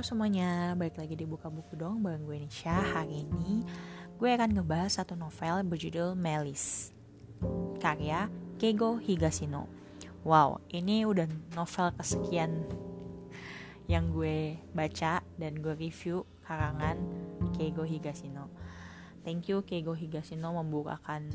Halo semuanya, balik lagi di Buka Buku dong bareng gue Nisha. Hari ini gue akan ngebahas satu novel berjudul Melis. Karya Keigo Higashino. Wow, ini udah novel kesekian yang gue baca dan gue review karangan Keigo Higashino Thank you Keigo Higashino membukakan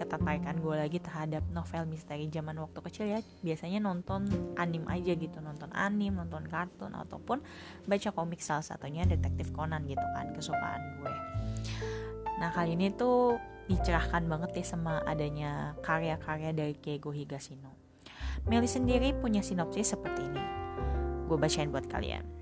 ketertarikan gue lagi terhadap novel misteri zaman waktu kecil ya. Biasanya nonton anim aja gitu nonton anim nonton kartun ataupun baca komik salah satunya detektif Conan gitu kan kesukaan gue. Nah kali ini tuh dicerahkan banget ya sama adanya karya-karya dari Keigo Higashino. Meli sendiri punya sinopsis seperti ini. Gue bacain buat kalian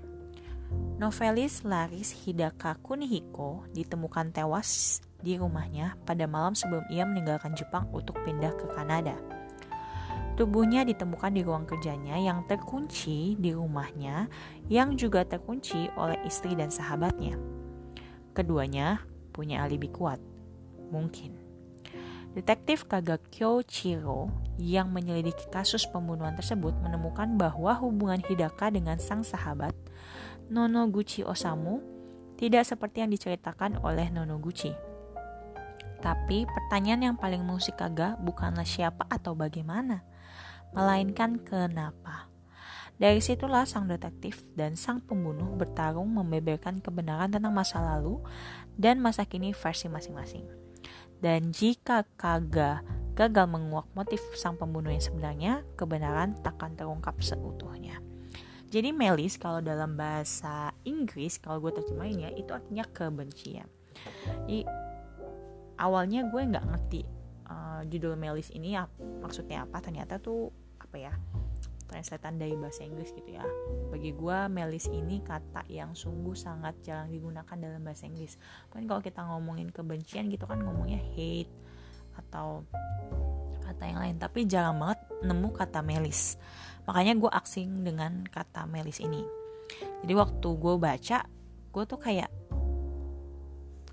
Novelis Laris Hidaka Kunihiko ditemukan tewas di rumahnya pada malam sebelum ia meninggalkan Jepang untuk pindah ke Kanada. Tubuhnya ditemukan di ruang kerjanya yang terkunci di rumahnya yang juga terkunci oleh istri dan sahabatnya. Keduanya punya alibi kuat. Mungkin. Detektif Kagakyo Chiro yang menyelidiki kasus pembunuhan tersebut menemukan bahwa hubungan Hidaka dengan sang sahabat Nonoguchi Osamu tidak seperti yang diceritakan oleh Nonoguchi. Tapi pertanyaan yang paling mengusik Kaga bukanlah siapa atau bagaimana, melainkan kenapa. Dari situlah sang detektif dan sang pembunuh bertarung membeberkan kebenaran tentang masa lalu dan masa kini versi masing-masing. Dan jika Kaga gagal menguak motif sang pembunuh yang sebenarnya, kebenaran takkan terungkap seutuhnya. Jadi melis kalau dalam bahasa Inggris kalau gue terjemahin ya itu artinya kebencian. Jadi awalnya gue nggak ngerti uh, judul melis ini ap, maksudnya apa ternyata tuh apa ya translatean dari bahasa Inggris gitu ya. Bagi gue melis ini kata yang sungguh sangat jarang digunakan dalam bahasa Inggris. Kan kalau kita ngomongin kebencian gitu kan ngomongnya hate atau kata yang lain tapi jarang banget nemu kata melis makanya gue asing dengan kata melis ini jadi waktu gue baca gue tuh kayak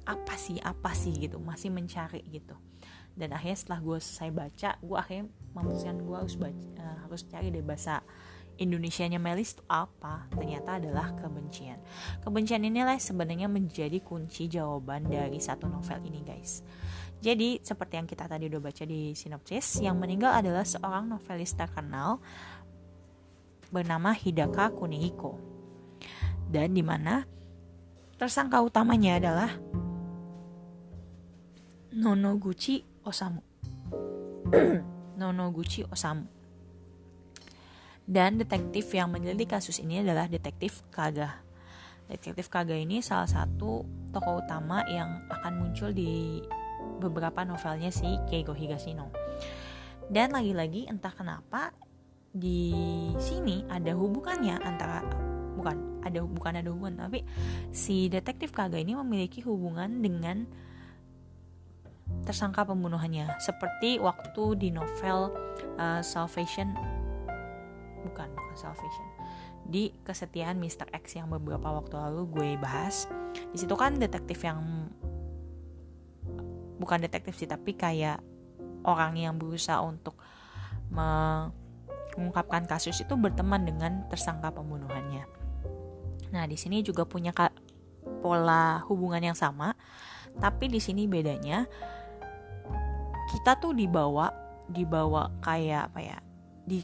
apa sih apa sih gitu masih mencari gitu dan akhirnya setelah gue selesai baca gue akhirnya memutuskan gue harus baca, uh, harus cari deh bahasa Indonesianya Melis itu apa? Ternyata adalah kebencian. Kebencian inilah sebenarnya menjadi kunci jawaban dari satu novel ini, guys. Jadi, seperti yang kita tadi udah baca di sinopsis, yang meninggal adalah seorang novelis terkenal bernama Hidaka Kunihiko. Dan di mana tersangka utamanya adalah Nonoguchi Osamu. Nonoguchi Osamu. Dan detektif yang menyelidiki kasus ini adalah detektif Kaga. Detektif Kaga ini salah satu tokoh utama yang akan muncul di beberapa novelnya si Keigo Higashino. Dan lagi-lagi entah kenapa di sini ada hubungannya antara bukan ada bukan ada hubungan tapi si detektif Kaga ini memiliki hubungan dengan tersangka pembunuhannya seperti waktu di novel uh, Salvation bukan bukan Salvation di kesetiaan Mr. X yang beberapa waktu lalu gue bahas di situ kan detektif yang bukan detektif sih tapi kayak orang yang berusaha untuk mengungkapkan kasus itu berteman dengan tersangka pembunuhannya. Nah, di sini juga punya pola hubungan yang sama, tapi di sini bedanya kita tuh dibawa dibawa kayak apa ya? Di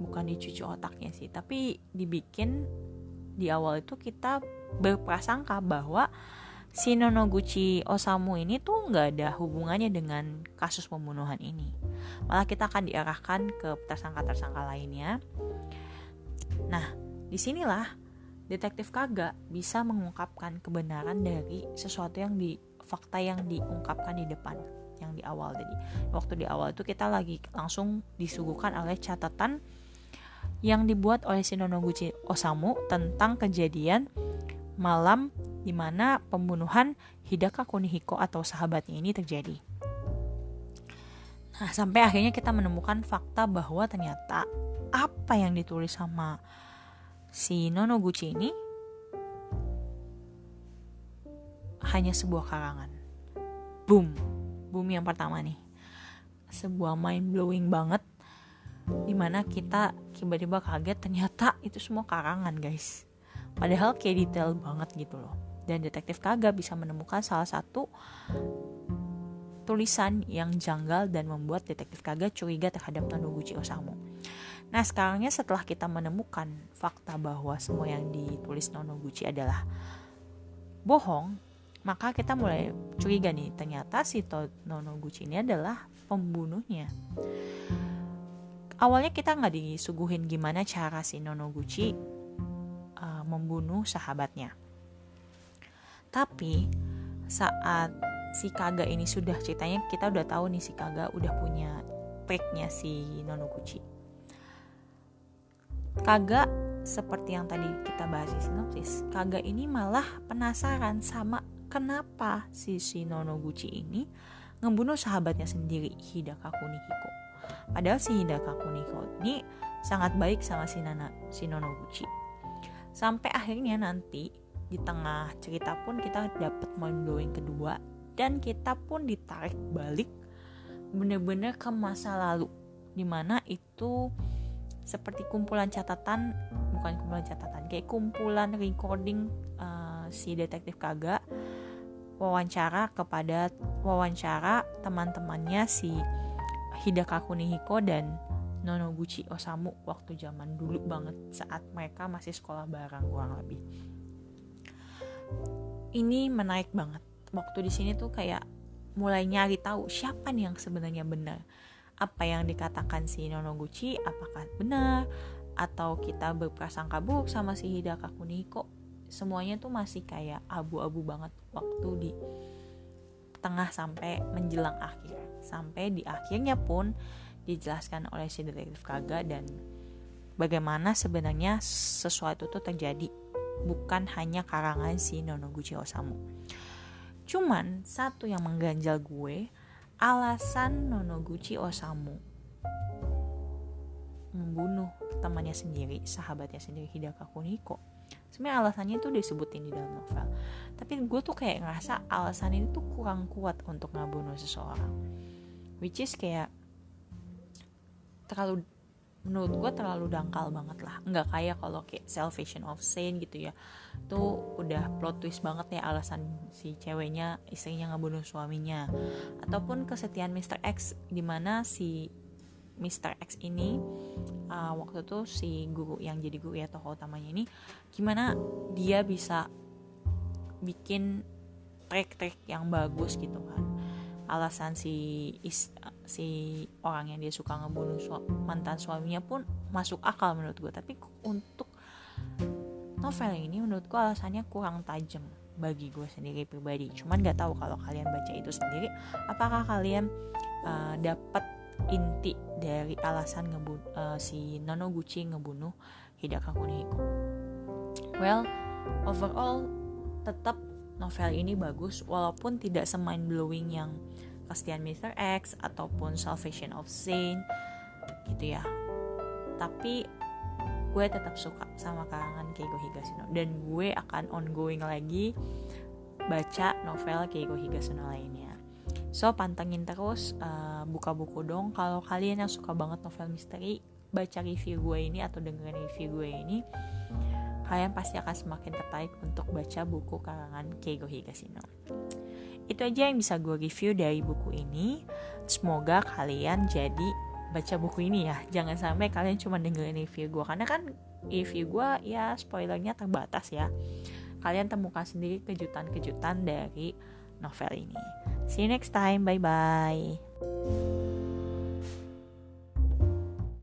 bukan dicuci otaknya sih, tapi dibikin di awal itu kita berprasangka bahwa si Nonoguchi Osamu ini tuh nggak ada hubungannya dengan kasus pembunuhan ini. Malah kita akan diarahkan ke tersangka-tersangka lainnya. Nah, di sinilah detektif Kaga bisa mengungkapkan kebenaran dari sesuatu yang di fakta yang diungkapkan di depan yang di awal tadi. Waktu di awal itu kita lagi langsung disuguhkan oleh catatan yang dibuat oleh si Nonoguchi Osamu tentang kejadian malam di mana pembunuhan Hidaka Kunihiko atau sahabatnya ini terjadi. Nah, sampai akhirnya kita menemukan fakta bahwa ternyata apa yang ditulis sama si Nonoguchi ini hanya sebuah karangan. Boom. Boom yang pertama nih. Sebuah mind blowing banget di mana kita tiba-tiba kaget ternyata itu semua karangan guys padahal kayak detail banget gitu loh dan detektif Kaga bisa menemukan salah satu tulisan yang janggal dan membuat detektif Kaga curiga terhadap Nonoguchi Osamu. Nah sekarangnya setelah kita menemukan fakta bahwa semua yang ditulis Nonoguchi adalah bohong, maka kita mulai curiga nih ternyata si Nonoguchi ini adalah pembunuhnya. Awalnya kita nggak disuguhin gimana cara si Nonoguchi uh, membunuh sahabatnya. Tapi saat si Kaga ini sudah ceritanya kita udah tahu nih si Kaga udah punya triknya si Nonoguchi. Kaga seperti yang tadi kita bahas di sinopsis, Kaga ini malah penasaran sama kenapa si si Nonoguchi ini ngebunuh sahabatnya sendiri Hidaka Kunihiko. Padahal si Hidaka Kunihiko ini sangat baik sama si Nana si Nonoguchi. Sampai akhirnya nanti di tengah cerita pun kita dapat mind blowing kedua dan kita pun ditarik balik bener-bener ke masa lalu di mana itu seperti kumpulan catatan bukan kumpulan catatan kayak kumpulan recording uh, si detektif Kaga wawancara kepada wawancara teman-temannya si Hidaka Kunihiko dan Nonoguchi Osamu waktu zaman dulu banget saat mereka masih sekolah bareng kurang lebih ini menarik banget. Waktu di sini tuh kayak mulai nyari tahu siapa nih yang sebenarnya benar. Apa yang dikatakan si Nonoguchi apakah benar? Atau kita berprasangka buruk sama si Hidaka Kunihiko? Semuanya tuh masih kayak abu-abu banget waktu di tengah sampai menjelang akhir. Sampai di akhirnya pun dijelaskan oleh si detektif Kaga dan bagaimana sebenarnya sesuatu itu terjadi bukan hanya karangan si Nonoguchi Osamu. Cuman satu yang mengganjal gue, alasan Nonoguchi Osamu membunuh temannya sendiri, sahabatnya sendiri Hidaka Kuniko. Sebenarnya alasannya itu disebutin di dalam novel. Tapi gue tuh kayak ngerasa alasan ini tuh kurang kuat untuk ngabunuh seseorang. Which is kayak terlalu menurut gue terlalu dangkal banget lah nggak kayak kalau kayak Salvation of Saint gitu ya tuh udah plot twist banget ya alasan si ceweknya istrinya ngebunuh suaminya ataupun kesetiaan Mr. X di mana si Mr. X ini uh, waktu itu si guru yang jadi guru ya tokoh utamanya ini gimana dia bisa bikin trik-trik yang bagus gitu kan alasan si si orang yang dia suka ngebunuh su mantan suaminya pun masuk akal menurut gue tapi untuk novel ini menurut gue alasannya kurang tajam bagi gue sendiri pribadi. Cuman nggak tahu kalau kalian baca itu sendiri apakah kalian uh, dapat inti dari alasan ngebunuh uh, si Nonoguchi ngebunuh Hidaka Kunihiko? Well overall tetap novel ini bagus walaupun tidak semind blowing yang Kesetiaan Mr. X ataupun Salvation of Saint gitu ya tapi gue tetap suka sama karangan Keigo Higashino dan gue akan ongoing lagi baca novel Keigo Higashino lainnya so pantengin terus uh, buka buku dong kalau kalian yang suka banget novel misteri baca review gue ini atau dengerin review gue ini kalian pasti akan semakin tertarik untuk baca buku karangan Keigo Higashino. Itu aja yang bisa gue review dari buku ini. Semoga kalian jadi baca buku ini ya. Jangan sampai kalian cuma dengerin review gue karena kan review gue ya spoilernya terbatas ya. Kalian temukan sendiri kejutan-kejutan dari novel ini. See you next time. Bye bye.